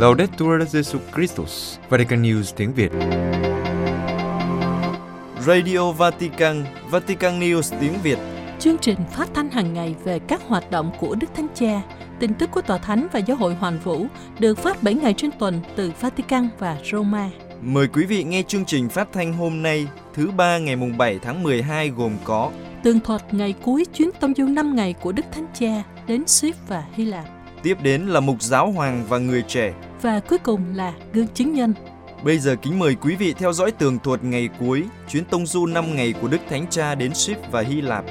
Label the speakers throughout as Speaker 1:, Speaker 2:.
Speaker 1: Laudetur Jesu Christus, Vatican News tiếng Việt.
Speaker 2: Radio Vatican, Vatican News tiếng Việt.
Speaker 3: Chương trình phát thanh hàng ngày về các hoạt động của Đức Thánh Cha, tin tức của Tòa Thánh và Giáo hội Hoàn Vũ được phát 7 ngày trên tuần từ Vatican và Roma.
Speaker 2: Mời quý vị nghe chương trình phát thanh hôm nay, thứ ba ngày mùng 7 tháng 12 gồm có
Speaker 3: Tường thuật ngày cuối chuyến tông du 5 ngày của Đức Thánh Cha đến Ship và Hy Lạp.
Speaker 2: Tiếp đến là mục giáo hoàng và người trẻ.
Speaker 3: Và cuối cùng là gương chứng nhân.
Speaker 2: Bây giờ kính mời quý vị theo dõi tường thuật ngày cuối chuyến tông du 5 ngày của Đức Thánh Cha đến Ship và Hy Lạp.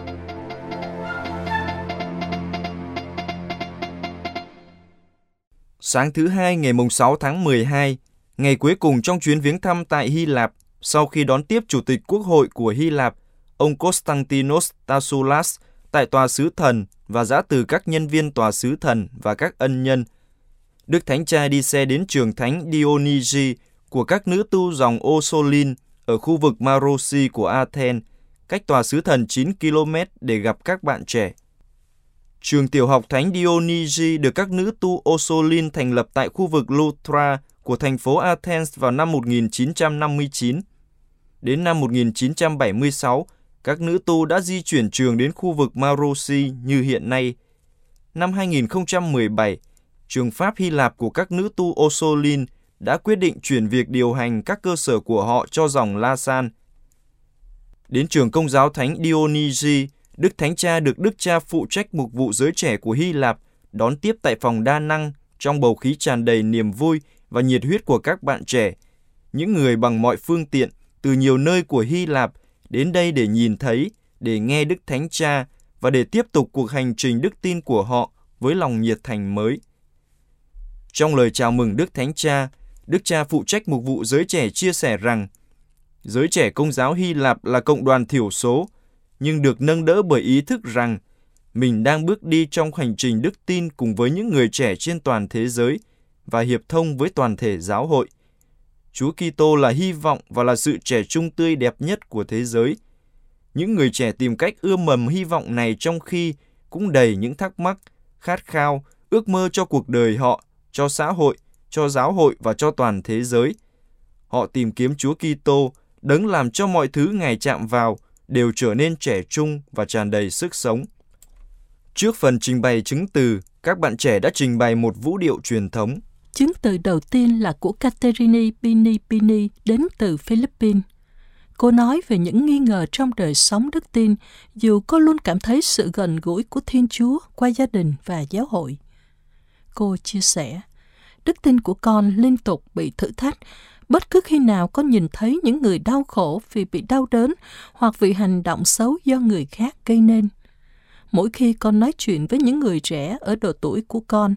Speaker 2: Sáng thứ hai ngày mùng 6 tháng 12, ngày cuối cùng trong chuyến viếng thăm tại Hy Lạp, sau khi đón tiếp Chủ tịch Quốc hội của Hy Lạp, ông Konstantinos Tasoulas tại tòa sứ thần và giã từ các nhân viên tòa sứ thần và các ân nhân. Đức Thánh Cha đi xe đến trường thánh Dionysi của các nữ tu dòng Osolin ở khu vực Marosi của Athens, cách tòa sứ thần 9 km để gặp các bạn trẻ. Trường tiểu học Thánh Dionysi được các nữ tu Osolin thành lập tại khu vực Lutra của thành phố Athens vào năm 1959. Đến năm 1976, các nữ tu đã di chuyển trường đến khu vực Marosi như hiện nay. Năm 2017, trường Pháp Hy Lạp của các nữ tu Osolin đã quyết định chuyển việc điều hành các cơ sở của họ cho dòng La San. Đến trường công giáo Thánh Dionysi, Đức Thánh Cha được Đức Cha phụ trách mục vụ giới trẻ của Hy Lạp đón tiếp tại phòng đa năng trong bầu khí tràn đầy niềm vui và nhiệt huyết của các bạn trẻ, những người bằng mọi phương tiện từ nhiều nơi của Hy Lạp đến đây để nhìn thấy, để nghe Đức Thánh Cha và để tiếp tục cuộc hành trình đức tin của họ với lòng nhiệt thành mới. Trong lời chào mừng Đức Thánh Cha, Đức Cha phụ trách mục vụ giới trẻ chia sẻ rằng giới trẻ công giáo Hy Lạp là cộng đoàn thiểu số, nhưng được nâng đỡ bởi ý thức rằng mình đang bước đi trong hành trình đức tin cùng với những người trẻ trên toàn thế giới và hiệp thông với toàn thể giáo hội. Chúa Kitô là hy vọng và là sự trẻ trung tươi đẹp nhất của thế giới. Những người trẻ tìm cách ươm mầm hy vọng này trong khi cũng đầy những thắc mắc, khát khao, ước mơ cho cuộc đời họ, cho xã hội, cho giáo hội và cho toàn thế giới. Họ tìm kiếm Chúa Kitô, đấng làm cho mọi thứ Ngài chạm vào đều trở nên trẻ trung và tràn đầy sức sống. Trước phần trình bày chứng từ, các bạn trẻ đã trình bày một vũ điệu truyền thống.
Speaker 3: Chứng từ đầu tiên là của Caterini Pini Pini đến từ Philippines. Cô nói về những nghi ngờ trong đời sống đức tin, dù cô luôn cảm thấy sự gần gũi của Thiên Chúa qua gia đình và giáo hội. Cô chia sẻ, đức tin của con liên tục bị thử thách, bất cứ khi nào con nhìn thấy những người đau khổ vì bị đau đớn hoặc vì hành động xấu do người khác gây nên mỗi khi con nói chuyện với những người trẻ ở độ tuổi của con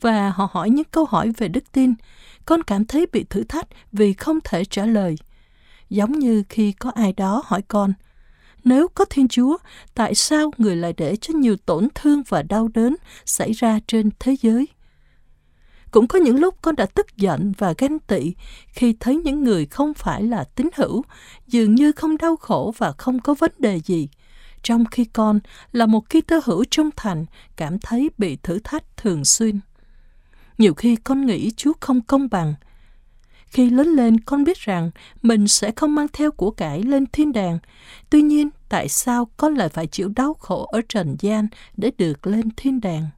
Speaker 3: và họ hỏi những câu hỏi về đức tin, con cảm thấy bị thử thách vì không thể trả lời. Giống như khi có ai đó hỏi con, nếu có Thiên Chúa, tại sao người lại để cho nhiều tổn thương và đau đớn xảy ra trên thế giới? Cũng có những lúc con đã tức giận và ganh tị khi thấy những người không phải là tín hữu, dường như không đau khổ và không có vấn đề gì – trong khi con là một ký tơ hữu trung thành cảm thấy bị thử thách thường xuyên. Nhiều khi con nghĩ Chúa không công bằng. Khi lớn lên con biết rằng mình sẽ không mang theo của cải lên thiên đàng. Tuy nhiên, tại sao con lại phải chịu đau khổ ở trần gian để được lên thiên đàng?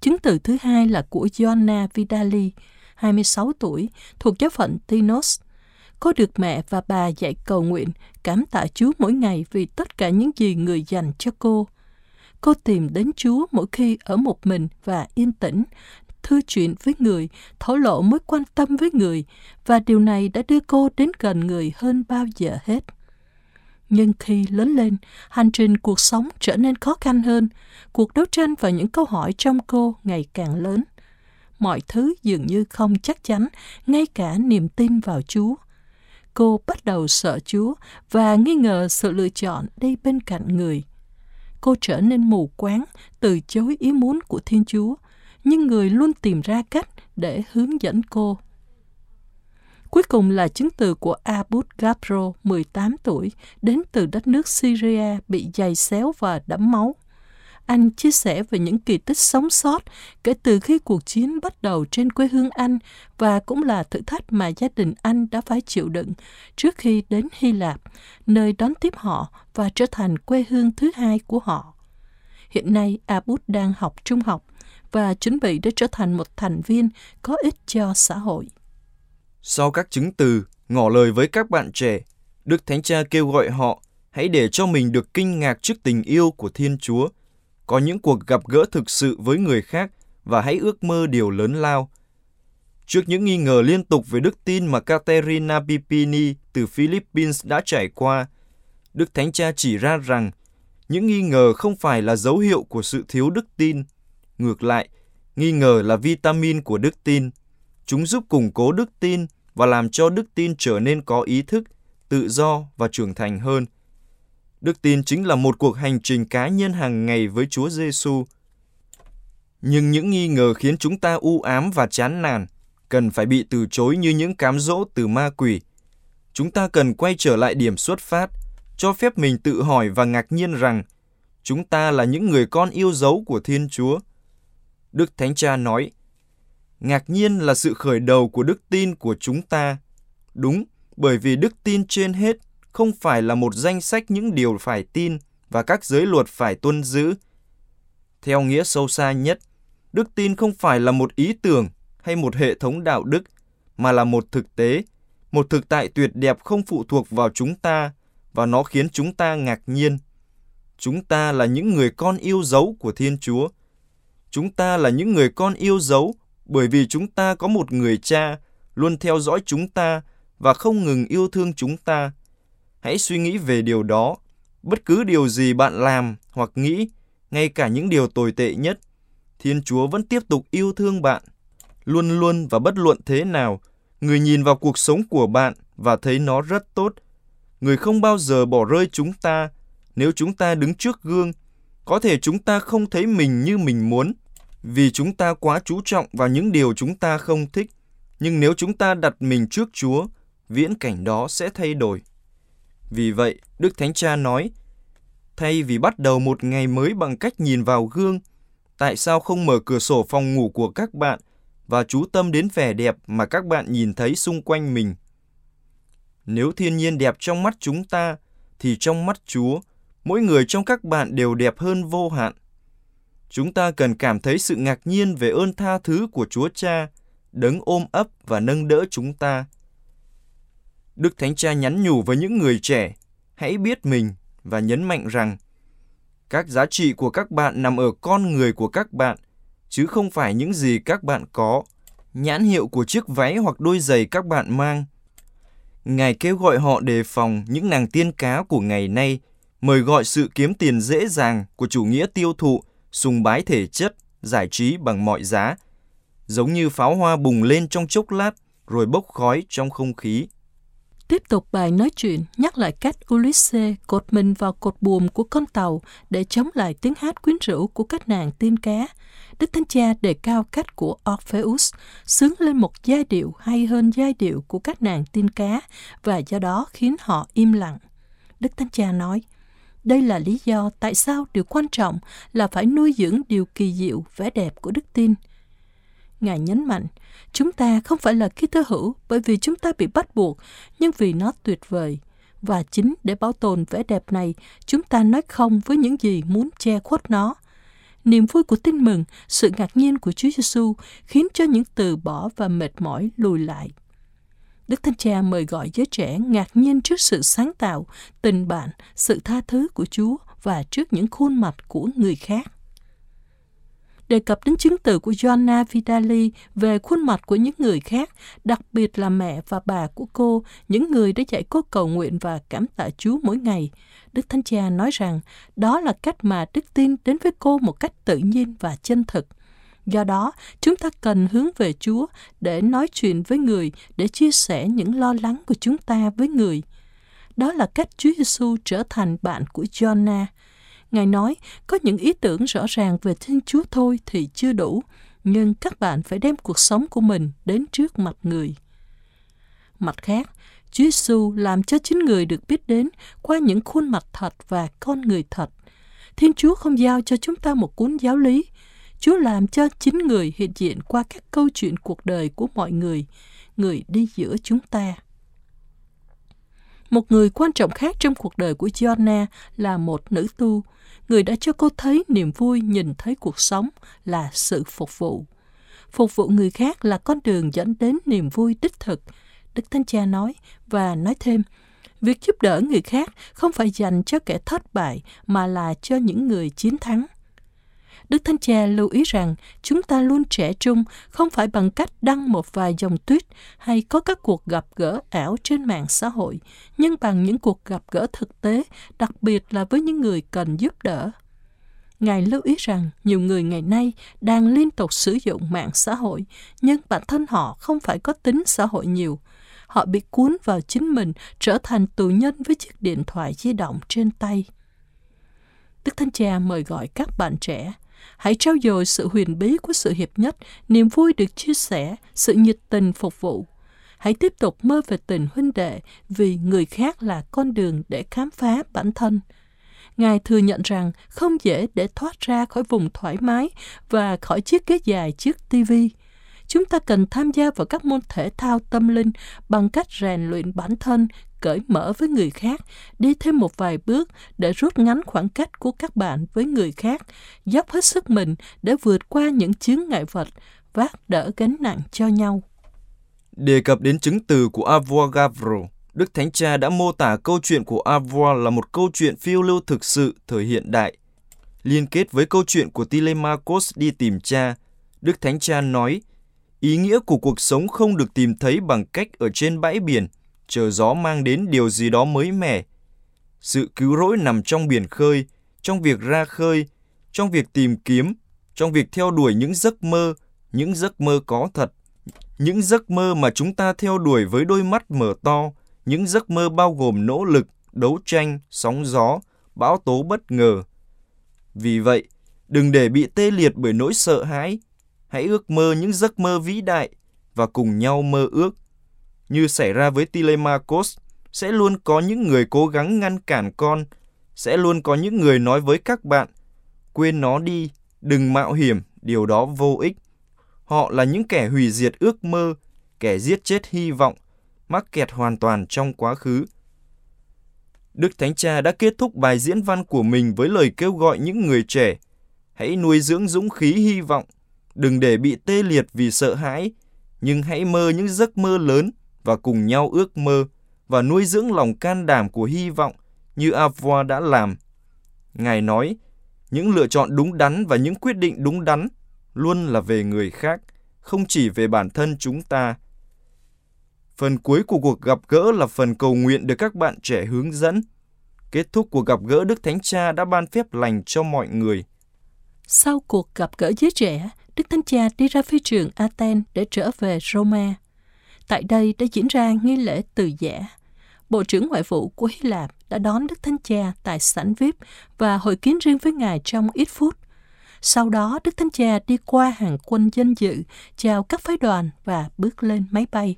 Speaker 3: Chứng từ thứ hai là của Joanna Vidali, 26 tuổi, thuộc giáo phận Tinos, có được mẹ và bà dạy cầu nguyện, cảm tạ Chúa mỗi ngày vì tất cả những gì người dành cho cô. Cô tìm đến Chúa mỗi khi ở một mình và yên tĩnh, thư chuyện với người, thổ lộ mối quan tâm với người, và điều này đã đưa cô đến gần người hơn bao giờ hết. Nhưng khi lớn lên, hành trình cuộc sống trở nên khó khăn hơn, cuộc đấu tranh và những câu hỏi trong cô ngày càng lớn. Mọi thứ dường như không chắc chắn, ngay cả niềm tin vào Chúa cô bắt đầu sợ Chúa và nghi ngờ sự lựa chọn đi bên cạnh người. Cô trở nên mù quáng, từ chối ý muốn của Thiên Chúa, nhưng người luôn tìm ra cách để hướng dẫn cô. Cuối cùng là chứng từ của Abud Gabro, 18 tuổi, đến từ đất nước Syria bị dày xéo và đẫm máu. Anh chia sẻ về những kỳ tích sống sót kể từ khi cuộc chiến bắt đầu trên quê hương anh và cũng là thử thách mà gia đình anh đã phải chịu đựng trước khi đến Hy Lạp, nơi đón tiếp họ và trở thành quê hương thứ hai của họ. Hiện nay, Abud đang học trung học và chuẩn bị để trở thành một thành viên có ích cho xã hội.
Speaker 2: Sau các chứng từ, ngỏ lời với các bạn trẻ, Đức Thánh Cha kêu gọi họ hãy để cho mình được kinh ngạc trước tình yêu của Thiên Chúa, có những cuộc gặp gỡ thực sự với người khác và hãy ước mơ điều lớn lao. Trước những nghi ngờ liên tục về đức tin mà Caterina Pipini từ Philippines đã trải qua, Đức Thánh Cha chỉ ra rằng những nghi ngờ không phải là dấu hiệu của sự thiếu đức tin. Ngược lại, nghi ngờ là vitamin của đức tin. Chúng giúp củng cố đức tin và làm cho đức tin trở nên có ý thức, tự do và trưởng thành hơn. Đức tin chính là một cuộc hành trình cá nhân hàng ngày với Chúa Giêsu. Nhưng những nghi ngờ khiến chúng ta u ám và chán nản, cần phải bị từ chối như những cám dỗ từ ma quỷ. Chúng ta cần quay trở lại điểm xuất phát, cho phép mình tự hỏi và ngạc nhiên rằng chúng ta là những người con yêu dấu của Thiên Chúa. Đức Thánh Cha nói, ngạc nhiên là sự khởi đầu của đức tin của chúng ta. Đúng, bởi vì đức tin trên hết không phải là một danh sách những điều phải tin và các giới luật phải tuân giữ. Theo nghĩa sâu xa nhất, đức tin không phải là một ý tưởng hay một hệ thống đạo đức, mà là một thực tế, một thực tại tuyệt đẹp không phụ thuộc vào chúng ta và nó khiến chúng ta ngạc nhiên. Chúng ta là những người con yêu dấu của Thiên Chúa. Chúng ta là những người con yêu dấu bởi vì chúng ta có một người cha luôn theo dõi chúng ta và không ngừng yêu thương chúng ta. Hãy suy nghĩ về điều đó. Bất cứ điều gì bạn làm hoặc nghĩ, ngay cả những điều tồi tệ nhất, Thiên Chúa vẫn tiếp tục yêu thương bạn. Luôn luôn và bất luận thế nào, người nhìn vào cuộc sống của bạn và thấy nó rất tốt. Người không bao giờ bỏ rơi chúng ta. Nếu chúng ta đứng trước gương, có thể chúng ta không thấy mình như mình muốn, vì chúng ta quá chú trọng vào những điều chúng ta không thích. Nhưng nếu chúng ta đặt mình trước Chúa, viễn cảnh đó sẽ thay đổi. Vì vậy, Đức Thánh Cha nói, thay vì bắt đầu một ngày mới bằng cách nhìn vào gương, tại sao không mở cửa sổ phòng ngủ của các bạn và chú tâm đến vẻ đẹp mà các bạn nhìn thấy xung quanh mình? Nếu thiên nhiên đẹp trong mắt chúng ta, thì trong mắt Chúa, mỗi người trong các bạn đều đẹp hơn vô hạn. Chúng ta cần cảm thấy sự ngạc nhiên về ơn tha thứ của Chúa Cha, đấng ôm ấp và nâng đỡ chúng ta. Đức Thánh Cha nhắn nhủ với những người trẻ, hãy biết mình và nhấn mạnh rằng các giá trị của các bạn nằm ở con người của các bạn, chứ không phải những gì các bạn có, nhãn hiệu của chiếc váy hoặc đôi giày các bạn mang. Ngài kêu gọi họ đề phòng những nàng tiên cá của ngày nay, mời gọi sự kiếm tiền dễ dàng của chủ nghĩa tiêu thụ, sùng bái thể chất, giải trí bằng mọi giá, giống như pháo hoa bùng lên trong chốc lát rồi bốc khói trong không khí.
Speaker 3: Tiếp tục bài nói chuyện nhắc lại cách Ulysses cột mình vào cột buồm của con tàu để chống lại tiếng hát quyến rũ của các nàng tiên cá. Đức Thánh Cha đề cao cách của Orpheus sướng lên một giai điệu hay hơn giai điệu của các nàng tiên cá và do đó khiến họ im lặng. Đức Thánh Cha nói, đây là lý do tại sao điều quan trọng là phải nuôi dưỡng điều kỳ diệu, vẻ đẹp của đức tin – Ngài nhấn mạnh, chúng ta không phải là ký tơ hữu bởi vì chúng ta bị bắt buộc, nhưng vì nó tuyệt vời. Và chính để bảo tồn vẻ đẹp này, chúng ta nói không với những gì muốn che khuất nó. Niềm vui của tin mừng, sự ngạc nhiên của Chúa Giêsu khiến cho những từ bỏ và mệt mỏi lùi lại. Đức Thánh Cha mời gọi giới trẻ ngạc nhiên trước sự sáng tạo, tình bạn, sự tha thứ của Chúa và trước những khuôn mặt của người khác đề cập đến chứng từ của Joanna Vidali về khuôn mặt của những người khác, đặc biệt là mẹ và bà của cô, những người đã dạy cô cầu nguyện và cảm tạ Chúa mỗi ngày. Đức Thánh Cha nói rằng đó là cách mà đức tin đến với cô một cách tự nhiên và chân thực. Do đó, chúng ta cần hướng về Chúa để nói chuyện với người, để chia sẻ những lo lắng của chúng ta với người. Đó là cách Chúa Giêsu trở thành bạn của Jonah. Ngài nói, có những ý tưởng rõ ràng về Thiên Chúa thôi thì chưa đủ, nhưng các bạn phải đem cuộc sống của mình đến trước mặt người. Mặt khác, Chúa Giêsu làm cho chính người được biết đến qua những khuôn mặt thật và con người thật. Thiên Chúa không giao cho chúng ta một cuốn giáo lý. Chúa làm cho chính người hiện diện qua các câu chuyện cuộc đời của mọi người, người đi giữa chúng ta. Một người quan trọng khác trong cuộc đời của Joanna là một nữ tu, người đã cho cô thấy niềm vui nhìn thấy cuộc sống là sự phục vụ. Phục vụ người khác là con đường dẫn đến niềm vui đích thực, Đức Thánh Cha nói và nói thêm, việc giúp đỡ người khác không phải dành cho kẻ thất bại mà là cho những người chiến thắng. Đức Thánh Cha lưu ý rằng chúng ta luôn trẻ trung không phải bằng cách đăng một vài dòng tuyết hay có các cuộc gặp gỡ ảo trên mạng xã hội, nhưng bằng những cuộc gặp gỡ thực tế, đặc biệt là với những người cần giúp đỡ. Ngài lưu ý rằng nhiều người ngày nay đang liên tục sử dụng mạng xã hội, nhưng bản thân họ không phải có tính xã hội nhiều. Họ bị cuốn vào chính mình, trở thành tù nhân với chiếc điện thoại di động trên tay. Đức Thánh Cha mời gọi các bạn trẻ, hãy trao dồi sự huyền bí của sự hiệp nhất, niềm vui được chia sẻ, sự nhiệt tình phục vụ. Hãy tiếp tục mơ về tình huynh đệ vì người khác là con đường để khám phá bản thân – Ngài thừa nhận rằng không dễ để thoát ra khỏi vùng thoải mái và khỏi chiếc ghế dài trước tivi Chúng ta cần tham gia vào các môn thể thao tâm linh bằng cách rèn luyện bản thân, cởi mở với người khác, đi thêm một vài bước để rút ngắn khoảng cách của các bạn với người khác, dốc hết sức mình để vượt qua những chướng ngại vật, vác đỡ gánh nặng cho nhau.
Speaker 2: Đề cập đến chứng từ của Avogadro, Đức Thánh Cha đã mô tả câu chuyện của Avoa là một câu chuyện phiêu lưu thực sự thời hiện đại. Liên kết với câu chuyện của Telemachus đi tìm cha, Đức Thánh Cha nói, ý nghĩa của cuộc sống không được tìm thấy bằng cách ở trên bãi biển, chờ gió mang đến điều gì đó mới mẻ. Sự cứu rỗi nằm trong biển khơi, trong việc ra khơi, trong việc tìm kiếm, trong việc theo đuổi những giấc mơ, những giấc mơ có thật, những giấc mơ mà chúng ta theo đuổi với đôi mắt mở to, những giấc mơ bao gồm nỗ lực, đấu tranh, sóng gió, bão tố bất ngờ. Vì vậy, đừng để bị tê liệt bởi nỗi sợ hãi. Hãy ước mơ những giấc mơ vĩ đại và cùng nhau mơ ước. Như xảy ra với Telemachus, sẽ luôn có những người cố gắng ngăn cản con, sẽ luôn có những người nói với các bạn, quên nó đi, đừng mạo hiểm, điều đó vô ích. Họ là những kẻ hủy diệt ước mơ, kẻ giết chết hy vọng, mắc kẹt hoàn toàn trong quá khứ. Đức Thánh Cha đã kết thúc bài diễn văn của mình với lời kêu gọi những người trẻ, hãy nuôi dưỡng dũng khí hy vọng, đừng để bị tê liệt vì sợ hãi, nhưng hãy mơ những giấc mơ lớn và cùng nhau ước mơ và nuôi dưỡng lòng can đảm của hy vọng như Avoa đã làm. Ngài nói, những lựa chọn đúng đắn và những quyết định đúng đắn luôn là về người khác, không chỉ về bản thân chúng ta. Phần cuối của cuộc gặp gỡ là phần cầu nguyện được các bạn trẻ hướng dẫn. Kết thúc cuộc gặp gỡ Đức Thánh Cha đã ban phép lành cho mọi người.
Speaker 3: Sau cuộc gặp gỡ giới trẻ, Đức Thánh Cha đi ra phi trường Athens để trở về Roma. Tại đây đã diễn ra nghi lễ từ giả. Bộ trưởng Ngoại vụ của Hy Lạp đã đón Đức Thánh Cha tại sảnh VIP và hội kiến riêng với Ngài trong ít phút. Sau đó, Đức Thánh Cha đi qua hàng quân danh dự, chào các phái đoàn và bước lên máy bay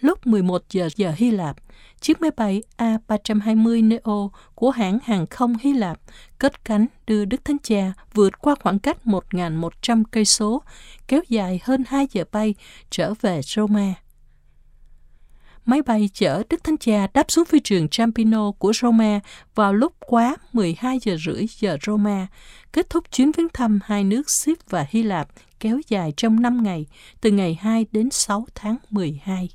Speaker 3: lúc 11 giờ giờ Hy Lạp, chiếc máy bay A320 Neo của hãng hàng không Hy Lạp cất cánh đưa Đức Thánh Cha vượt qua khoảng cách 1.100 cây số, kéo dài hơn 2 giờ bay trở về Roma. Máy bay chở Đức Thánh Cha đáp xuống phi trường Champino của Roma vào lúc quá 12 giờ rưỡi giờ Roma, kết thúc chuyến viếng thăm hai nước Sip và Hy Lạp kéo dài trong 5 ngày, từ ngày 2 đến 6 tháng 12.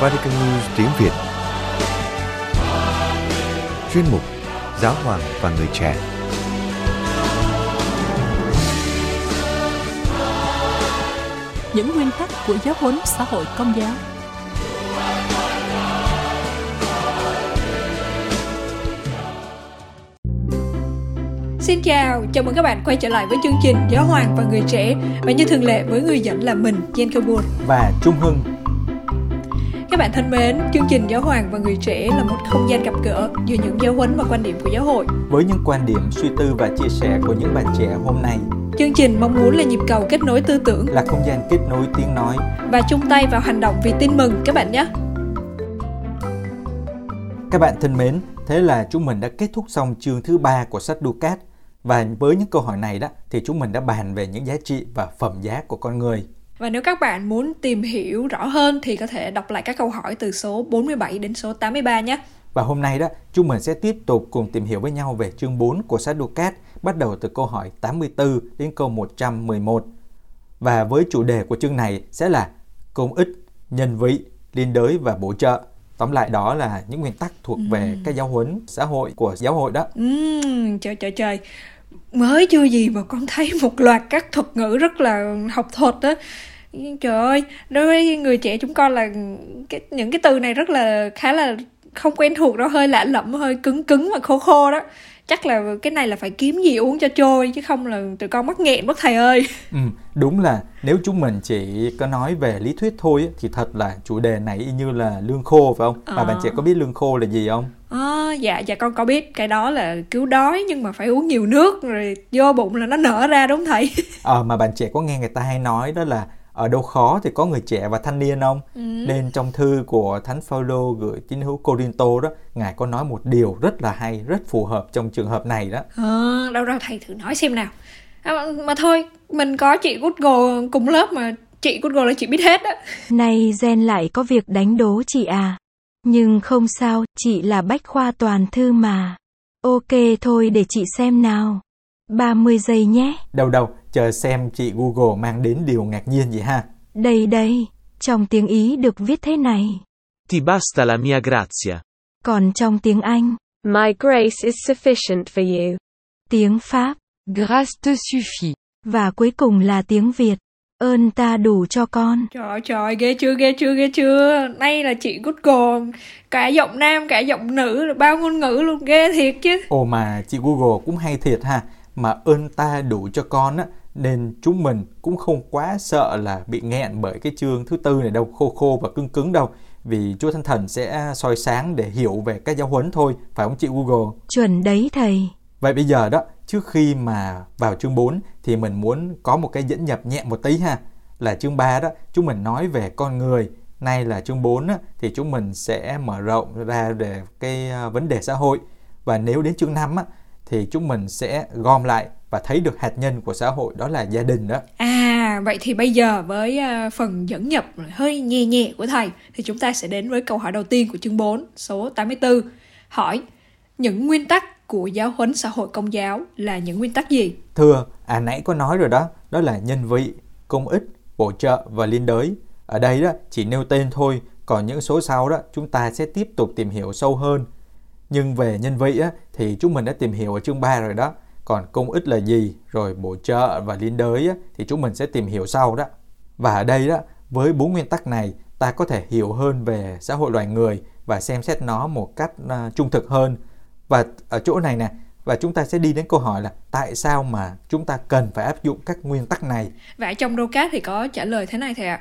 Speaker 1: Vatican News tiếng Việt. Chuyên mục Giáo hoàng và người trẻ.
Speaker 3: Những nguyên tắc của giáo huấn xã hội công giáo.
Speaker 4: Xin chào, chào mừng các bạn quay trở lại với chương trình Giáo Hoàng và Người Trẻ. Và như thường lệ với người dẫn là mình, Jen Kabur
Speaker 5: Và Trung Hưng
Speaker 4: bạn thân mến, chương trình Giáo hoàng và người trẻ là một không gian gặp gỡ giữa những giáo huấn và quan điểm của giáo hội.
Speaker 5: Với những quan điểm, suy tư và chia sẻ của những bạn trẻ hôm nay
Speaker 4: Chương trình mong muốn là nhịp cầu kết nối tư tưởng
Speaker 5: là không gian kết nối tiếng nói
Speaker 4: và chung tay vào hành động vì tin mừng các bạn nhé.
Speaker 5: Các bạn thân mến, thế là chúng mình đã kết thúc xong chương thứ ba của sách Ducat và với những câu hỏi này đó thì chúng mình đã bàn về những giá trị và phẩm giá của con người.
Speaker 4: Và nếu các bạn muốn tìm hiểu rõ hơn thì có thể đọc lại các câu hỏi từ số 47 đến số 83 nhé.
Speaker 5: Và hôm nay đó, chúng mình sẽ tiếp tục cùng tìm hiểu với nhau về chương 4 của sách Ducat, bắt đầu từ câu hỏi 84 đến câu 111. Và với chủ đề của chương này sẽ là công ích, nhân vị, liên đới và bổ trợ. Tóm lại đó là những nguyên tắc thuộc về các giáo huấn xã hội của giáo hội đó.
Speaker 4: Uhm, trời trời trời mới chưa gì mà con thấy một loạt các thuật ngữ rất là học thuật đó trời ơi đối với người trẻ chúng con là cái, những cái từ này rất là khá là không quen thuộc đó hơi lạ lẫm hơi cứng cứng và khô khô đó. Chắc là cái này là phải kiếm gì uống cho trôi chứ không là tụi con mắc nghẹn mất thầy ơi.
Speaker 5: Ừ, đúng là nếu chúng mình chỉ có nói về lý thuyết thôi thì thật là chủ đề này y như là lương khô phải không? À. mà bạn trẻ có biết lương khô là gì không?
Speaker 4: À, dạ dạ con có biết cái đó là cứu đói nhưng mà phải uống nhiều nước rồi vô bụng là nó nở ra đúng thầy?
Speaker 5: Ờ à, mà bạn trẻ có nghe người ta hay nói đó là ở đâu khó thì có người trẻ và thanh niên không? Ừ. nên trong thư của thánh Phaolô gửi tín hữu Corinto đó ngài có nói một điều rất là hay rất phù hợp trong trường hợp này đó.
Speaker 4: À, đâu đâu thầy thử nói xem nào. À, mà thôi mình có chị Google cùng lớp mà chị Google là chị biết hết á.
Speaker 6: Này gen lại có việc đánh đố chị à. Nhưng không sao chị là bách khoa toàn thư mà. Ok thôi để chị xem nào 30 giây nhé.
Speaker 5: Đâu đâu, chờ xem chị Google mang đến điều ngạc nhiên gì ha.
Speaker 6: Đây đây, trong tiếng Ý được viết thế này.
Speaker 7: Ti basta la mia grazia.
Speaker 6: Còn trong tiếng Anh.
Speaker 8: My grace is sufficient for you.
Speaker 6: Tiếng Pháp.
Speaker 9: Grâce te suffit.
Speaker 6: Và cuối cùng là tiếng Việt. Ơn ta đủ cho con.
Speaker 4: Trời trời, ghê chưa, ghê chưa, ghê chưa. Nay là chị Google, cả giọng nam, cả giọng nữ, bao ngôn ngữ luôn, ghê thiệt chứ.
Speaker 5: Ồ mà chị Google cũng hay thiệt ha mà ơn ta đủ cho con á nên chúng mình cũng không quá sợ là bị nghẹn bởi cái chương thứ tư này đâu khô khô và cứng cứng đâu. Vì Chúa Thánh Thần sẽ soi sáng để hiểu về các giáo huấn thôi phải không chị Google?
Speaker 6: Chuẩn đấy thầy.
Speaker 5: Vậy bây giờ đó trước khi mà vào chương 4 thì mình muốn có một cái dẫn nhập nhẹ một tí ha. Là chương 3 đó chúng mình nói về con người. Nay là chương 4 á, thì chúng mình sẽ mở rộng ra về cái à, vấn đề xã hội. Và nếu đến chương 5 á, thì chúng mình sẽ gom lại và thấy được hạt nhân của xã hội đó là gia đình đó.
Speaker 4: À, vậy thì bây giờ với uh, phần dẫn nhập hơi nhẹ nhẹ của thầy thì chúng ta sẽ đến với câu hỏi đầu tiên của chương 4, số 84. Hỏi, những nguyên tắc của giáo huấn xã hội công giáo là những nguyên tắc gì?
Speaker 5: Thưa, à nãy có nói rồi đó, đó là nhân vị, công ích, bổ trợ và liên đới. Ở đây đó chỉ nêu tên thôi, còn những số sau đó chúng ta sẽ tiếp tục tìm hiểu sâu hơn nhưng về nhân vị á, thì chúng mình đã tìm hiểu ở chương 3 rồi đó. Còn công ích là gì, rồi bổ trợ và liên đới á, thì chúng mình sẽ tìm hiểu sau đó. Và ở đây đó, với bốn nguyên tắc này, ta có thể hiểu hơn về xã hội loài người và xem xét nó một cách uh, trung thực hơn. Và ở chỗ này nè, và chúng ta sẽ đi đến câu hỏi là tại sao mà chúng ta cần phải áp dụng các nguyên tắc này.
Speaker 4: Và trong đô cát thì có trả lời thế này thầy ạ.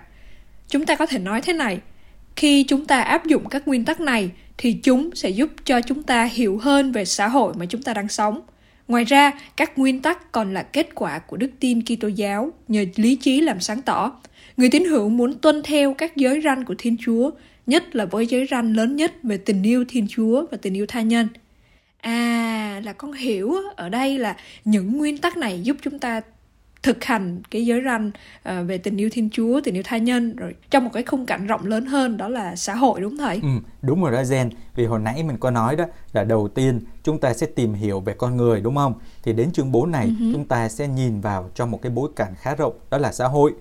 Speaker 4: Chúng ta có thể nói thế này, khi chúng ta áp dụng các nguyên tắc này thì chúng sẽ giúp cho chúng ta hiểu hơn về xã hội mà chúng ta đang sống. Ngoài ra, các nguyên tắc còn là kết quả của đức tin Kitô giáo nhờ lý trí làm sáng tỏ. Người tín hữu muốn tuân theo các giới ranh của Thiên Chúa, nhất là với giới ranh lớn nhất về tình yêu Thiên Chúa và tình yêu tha nhân. À, là con hiểu ở đây là những nguyên tắc này giúp chúng ta thực hành cái giới ranh uh, về tình yêu thiên chúa tình yêu tha nhân rồi trong một cái khung cảnh rộng lớn hơn đó là xã hội đúng không thầy?
Speaker 5: Ừ, đúng rồi đó gen. Vì hồi nãy mình có nói đó là đầu tiên chúng ta sẽ tìm hiểu về con người đúng không? Thì đến chương 4 này uh-huh. chúng ta sẽ nhìn vào trong một cái bối cảnh khá rộng đó là xã hội.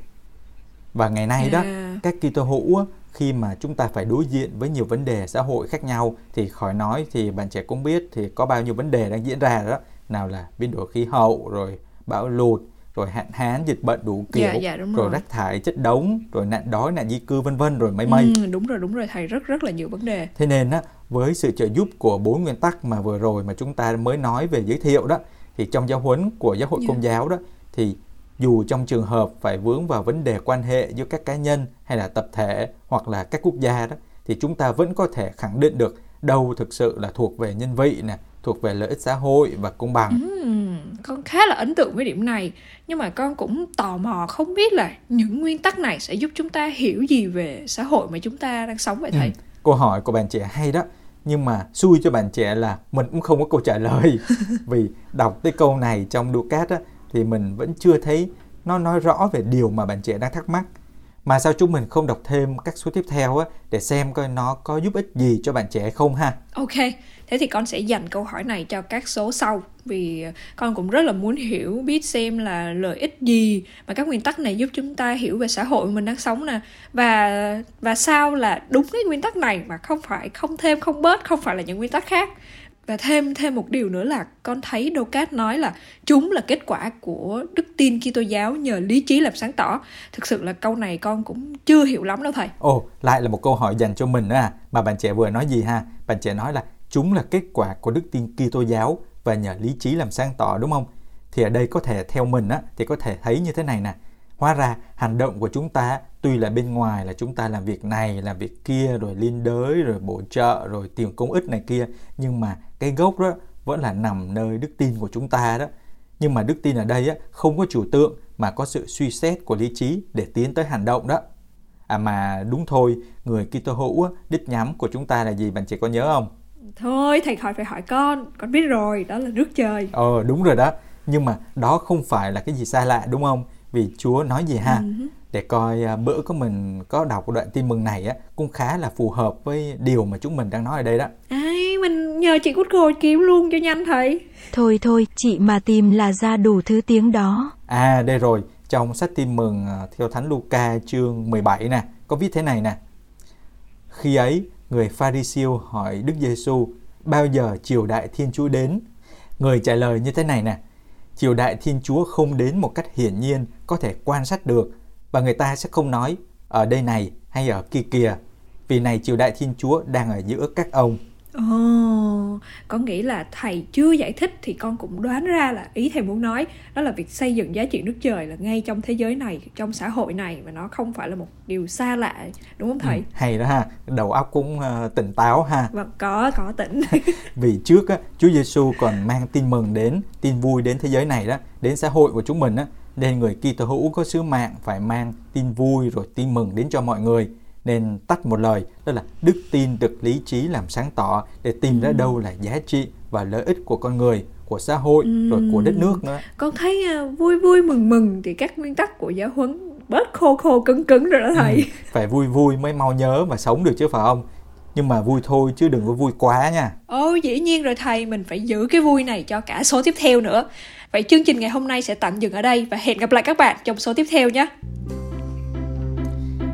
Speaker 5: Và ngày nay à. đó các Kitô hữu khi mà chúng ta phải đối diện với nhiều vấn đề xã hội khác nhau thì khỏi nói thì bạn trẻ cũng biết thì có bao nhiêu vấn đề đang diễn ra đó. Nào là biến đổi khí hậu rồi bão lụt rồi hạn hán dịch bệnh đủ kiểu dạ, dạ, rồi. rồi rác thải chất đống rồi nạn đói nạn di cư vân vân rồi mây mây
Speaker 4: ừ, đúng rồi đúng rồi thầy rất rất là nhiều vấn đề
Speaker 5: thế nên á với sự trợ giúp của bốn nguyên tắc mà vừa rồi mà chúng ta mới nói về giới thiệu đó thì trong giáo huấn của giáo hội yeah. Dạ. công giáo đó thì dù trong trường hợp phải vướng vào vấn đề quan hệ giữa các cá nhân hay là tập thể hoặc là các quốc gia đó thì chúng ta vẫn có thể khẳng định được đâu thực sự là thuộc về nhân vị nè, thuộc về lợi ích xã hội và công bằng.
Speaker 4: Uhm, con khá là ấn tượng với điểm này nhưng mà con cũng tò mò không biết là những nguyên tắc này sẽ giúp chúng ta hiểu gì về xã hội mà chúng ta đang sống vậy thầy. Ừ.
Speaker 5: Câu hỏi của bạn trẻ hay đó nhưng mà xui cho bạn trẻ là mình cũng không có câu trả lời vì đọc cái câu này trong Ducat á, thì mình vẫn chưa thấy nó nói rõ về điều mà bạn trẻ đang thắc mắc mà sao chúng mình không đọc thêm các số tiếp theo á để xem coi nó có giúp ích gì cho bạn trẻ không ha
Speaker 4: ok thế thì con sẽ dành câu hỏi này cho các số sau vì con cũng rất là muốn hiểu biết xem là lợi ích gì mà các nguyên tắc này giúp chúng ta hiểu về xã hội mình đang sống nè và và sao là đúng cái nguyên tắc này mà không phải không thêm không bớt không phải là những nguyên tắc khác và thêm thêm một điều nữa là con thấy Docat nói là chúng là kết quả của đức tin Kitô giáo nhờ lý trí làm sáng tỏ. Thực sự là câu này con cũng chưa hiểu lắm đâu thầy.
Speaker 5: Ồ, lại là một câu hỏi dành cho mình nữa à. Mà bạn trẻ vừa nói gì ha? Bạn trẻ nói là chúng là kết quả của đức tin Kitô giáo và nhờ lý trí làm sáng tỏ đúng không? Thì ở đây có thể theo mình á thì có thể thấy như thế này nè. Hóa ra hành động của chúng ta tuy là bên ngoài là chúng ta làm việc này, làm việc kia rồi liên đới rồi bổ trợ rồi tìm công ích này kia nhưng mà cái gốc đó vẫn là nằm nơi đức tin của chúng ta đó. Nhưng mà đức tin ở đây á, không có chủ tượng mà có sự suy xét của lý trí để tiến tới hành động đó. À mà đúng thôi, người Kitô hữu á, đích nhắm của chúng ta là gì bạn chị có nhớ không?
Speaker 4: Thôi thầy khỏi phải hỏi con, con biết rồi, đó là nước trời.
Speaker 5: Ờ đúng rồi đó, nhưng mà đó không phải là cái gì xa lạ đúng không? Vì Chúa nói gì ha? Uh-huh. Để coi à, bữa của mình có đọc đoạn tin mừng này á cũng khá là phù hợp với điều mà chúng mình đang nói ở đây đó.
Speaker 4: Ai, mình nhờ chị Google kiếm luôn cho nhanh thầy.
Speaker 6: Thôi thôi, chị mà tìm là ra đủ thứ tiếng đó.
Speaker 5: À đây rồi, trong sách tin mừng à, theo Thánh Luca chương 17 nè, có viết thế này nè. Khi ấy, người Pharisêu hỏi Đức Giêsu bao giờ triều đại Thiên Chúa đến? Người trả lời như thế này nè. Triều đại Thiên Chúa không đến một cách hiển nhiên có thể quan sát được và người ta sẽ không nói, ở đây này hay ở kia kìa, vì này triều đại Thiên Chúa đang ở giữa các ông.
Speaker 4: Ồ, oh, con nghĩ là thầy chưa giải thích thì con cũng đoán ra là ý thầy muốn nói đó là việc xây dựng giá trị nước trời là ngay trong thế giới này, trong xã hội này và nó không phải là một điều xa lạ, đúng không thầy? Ừ,
Speaker 5: hay đó ha, đầu óc cũng uh, tỉnh táo ha.
Speaker 4: Vâng, có có tỉnh.
Speaker 5: Vì trước á, Chúa Giêsu còn mang tin mừng đến, tin vui đến thế giới này đó, đến xã hội của chúng mình á, nên người Kitô hữu có sứ mạng phải mang tin vui rồi tin mừng đến cho mọi người nên tắt một lời đó là đức tin được lý trí làm sáng tỏ để tìm ra ừ. đâu là giá trị và lợi ích của con người của xã hội ừ. rồi của đất nước nữa
Speaker 4: con thấy uh, vui vui mừng mừng thì các nguyên tắc của giáo huấn bớt khô khô cứng cứng rồi đó thầy ừ.
Speaker 5: phải vui vui mới mau nhớ và sống được chứ phải không nhưng mà vui thôi chứ đừng có vui quá nha
Speaker 4: ồ dĩ nhiên rồi thầy mình phải giữ cái vui này cho cả số tiếp theo nữa vậy chương trình ngày hôm nay sẽ tạm dừng ở đây và hẹn gặp lại các bạn trong số tiếp theo nhé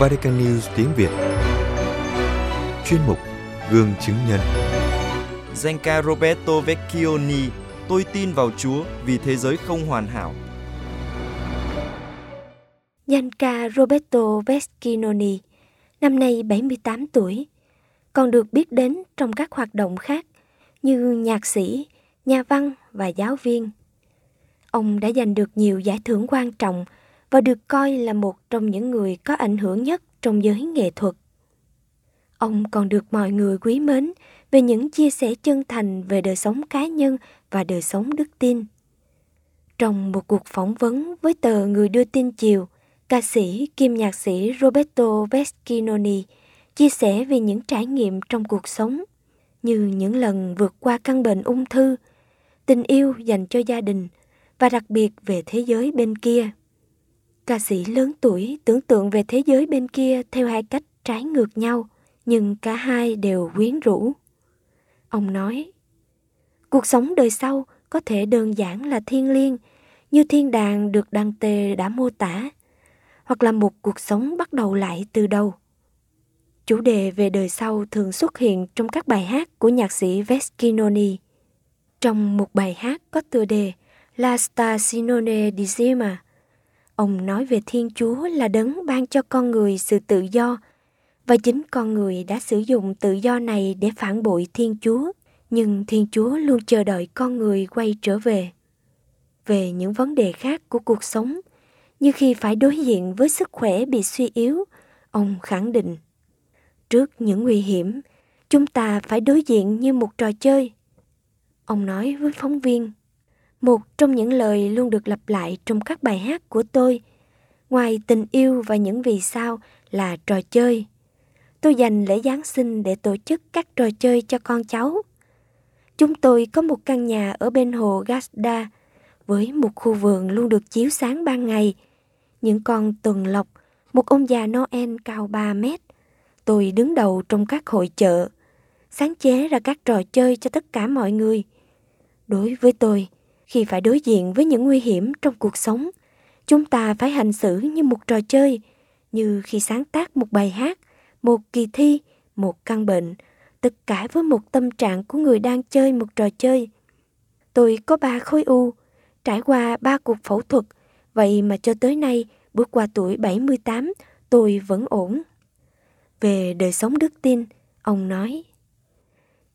Speaker 1: Vatican News tiếng Việt. Chuyên mục Gương chứng nhân.
Speaker 2: Danh ca Roberto Vecchioni Tôi tin vào Chúa vì thế giới không hoàn hảo.
Speaker 6: Danh ca Roberto Vecchioni Năm nay 78 tuổi Còn được biết đến trong các hoạt động khác Như nhạc sĩ, nhà văn và giáo viên. Ông đã giành được nhiều giải thưởng quan trọng và được coi là một trong những người có ảnh hưởng nhất trong giới nghệ thuật. Ông còn được mọi người quý mến về những chia sẻ chân thành về đời sống cá nhân và đời sống đức tin. Trong một cuộc phỏng vấn với tờ Người đưa tin chiều, ca sĩ kim nhạc sĩ Roberto Vescinoni chia sẻ về những trải nghiệm trong cuộc sống, như những lần vượt qua căn bệnh ung thư, tình yêu dành cho gia đình và đặc biệt về thế giới bên kia. Ca sĩ lớn tuổi tưởng tượng về thế giới bên kia theo hai cách trái ngược nhau, nhưng cả hai đều quyến rũ. Ông nói, Cuộc sống đời sau có thể đơn giản là thiên liêng, như thiên đàng được Đăng Tê đã mô tả, hoặc là một cuộc sống bắt đầu lại từ đầu. Chủ đề về đời sau thường xuất hiện trong các bài hát của nhạc sĩ Veskinoni. Trong một bài hát có tựa đề La Stazione di Zima, ông nói về Thiên Chúa là đấng ban cho con người sự tự do. Và chính con người đã sử dụng tự do này để phản bội Thiên Chúa, nhưng Thiên Chúa luôn chờ đợi con người quay trở về. Về những vấn đề khác của cuộc sống, như khi phải đối diện với sức khỏe bị suy yếu, ông khẳng định trước những nguy hiểm chúng ta phải đối diện như một trò chơi. Ông nói với phóng viên một trong những lời luôn được lặp lại trong các bài hát của tôi. Ngoài tình yêu và những vì sao là trò chơi tôi dành lễ giáng sinh để tổ chức các trò chơi cho con cháu. Chúng tôi có một căn nhà ở bên hồ gasda với một khu vườn luôn được chiếu sáng ban ngày. Những con tuần lộc một ông già noel cao 3 mét. Tôi đứng đầu trong các hội chợ, sáng chế ra các trò chơi cho tất cả mọi người. Đối với tôi, khi phải đối diện với những nguy hiểm trong cuộc sống, chúng ta phải hành xử như một trò chơi, như khi sáng tác một bài hát, một kỳ thi, một căn bệnh, tất cả với một tâm trạng của người đang chơi một trò chơi. Tôi có ba khối u, trải qua ba cuộc phẫu thuật, vậy mà cho tới nay, bước qua tuổi 78, tôi vẫn ổn. Về đời sống đức tin, ông nói,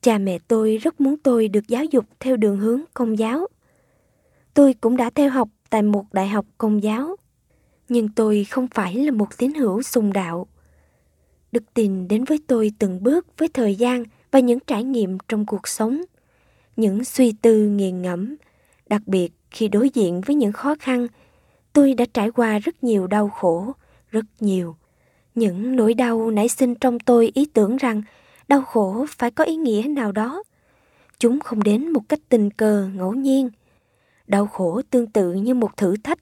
Speaker 6: Cha mẹ tôi rất muốn tôi được giáo dục theo đường hướng công giáo. Tôi cũng đã theo học tại một đại học công giáo, nhưng tôi không phải là một tín hữu sùng đạo. Đức tin đến với tôi từng bước với thời gian và những trải nghiệm trong cuộc sống, những suy tư nghiền ngẫm, đặc biệt khi đối diện với những khó khăn, tôi đã trải qua rất nhiều đau khổ, rất nhiều những nỗi đau nảy sinh trong tôi ý tưởng rằng đau khổ phải có ý nghĩa nào đó. Chúng không đến một cách tình cờ, ngẫu nhiên. Đau khổ tương tự như một thử thách.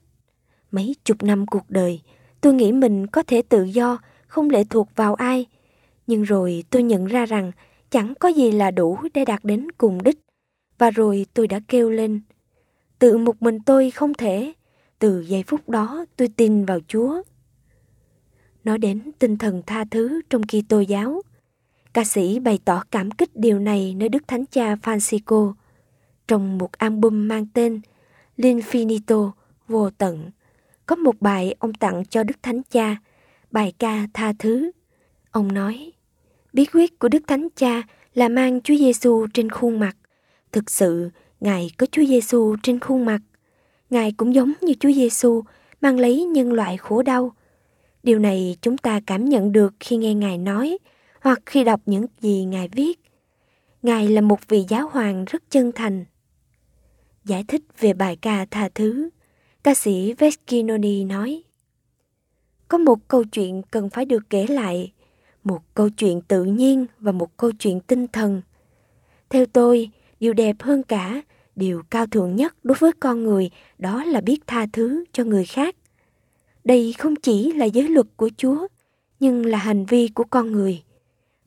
Speaker 6: Mấy chục năm cuộc đời, tôi nghĩ mình có thể tự do, không lệ thuộc vào ai. Nhưng rồi tôi nhận ra rằng chẳng có gì là đủ để đạt đến cùng đích. Và rồi tôi đã kêu lên. Tự một mình tôi không thể. Từ giây phút đó tôi tin vào Chúa nói đến tinh thần tha thứ trong khi tô giáo. Ca sĩ bày tỏ cảm kích điều này nơi Đức Thánh Cha Francisco trong một album mang tên L'Infinito vô tận. Có một bài ông tặng cho Đức Thánh Cha, bài ca tha thứ. Ông nói, bí quyết của Đức Thánh Cha là mang Chúa Giêsu trên khuôn mặt. Thực sự, Ngài có Chúa Giêsu trên khuôn mặt. Ngài cũng giống như Chúa Giêsu mang lấy nhân loại khổ đau, Điều này chúng ta cảm nhận được khi nghe Ngài nói hoặc khi đọc những gì Ngài viết. Ngài là một vị giáo hoàng rất chân thành. Giải thích về bài ca tha thứ, ca sĩ Veskinoni nói Có một câu chuyện cần phải được kể lại, một câu chuyện tự nhiên và một câu chuyện tinh thần. Theo tôi, điều đẹp hơn cả, điều cao thượng nhất đối với con người đó là biết tha thứ cho người khác đây không chỉ là giới luật của Chúa, nhưng là hành vi của con người.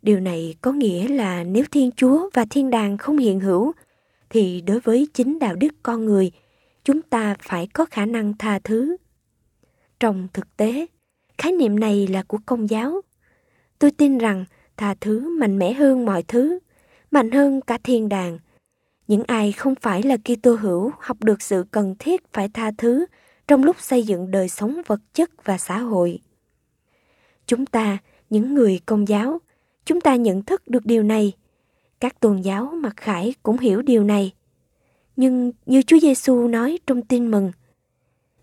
Speaker 6: Điều này có nghĩa là nếu Thiên Chúa và Thiên đàng không hiện hữu, thì đối với chính đạo đức con người, chúng ta phải có khả năng tha thứ. Trong thực tế, khái niệm này là của công giáo. Tôi tin rằng tha thứ mạnh mẽ hơn mọi thứ, mạnh hơn cả thiên đàng. Những ai không phải là Kitô hữu học được sự cần thiết phải tha thứ trong lúc xây dựng đời sống vật chất và xã hội. Chúng ta, những người công giáo, chúng ta nhận thức được điều này. Các tôn giáo mặc khải cũng hiểu điều này. Nhưng như Chúa Giêsu nói trong tin mừng,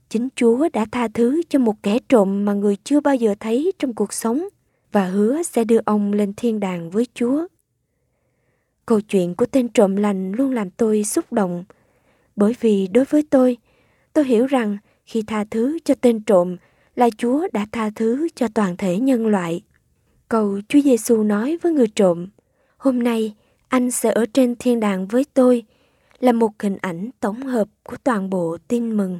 Speaker 6: chính Chúa đã tha thứ cho một kẻ trộm mà người chưa bao giờ thấy trong cuộc sống và hứa sẽ đưa ông lên thiên đàng với Chúa. Câu chuyện của tên trộm lành luôn làm tôi xúc động, bởi vì đối với tôi, tôi hiểu rằng khi tha thứ cho tên trộm là Chúa đã tha thứ cho toàn thể nhân loại. cầu Chúa Giêsu nói với người trộm, hôm nay anh sẽ ở trên thiên đàng với tôi, là một hình ảnh tổng hợp của toàn bộ tin mừng.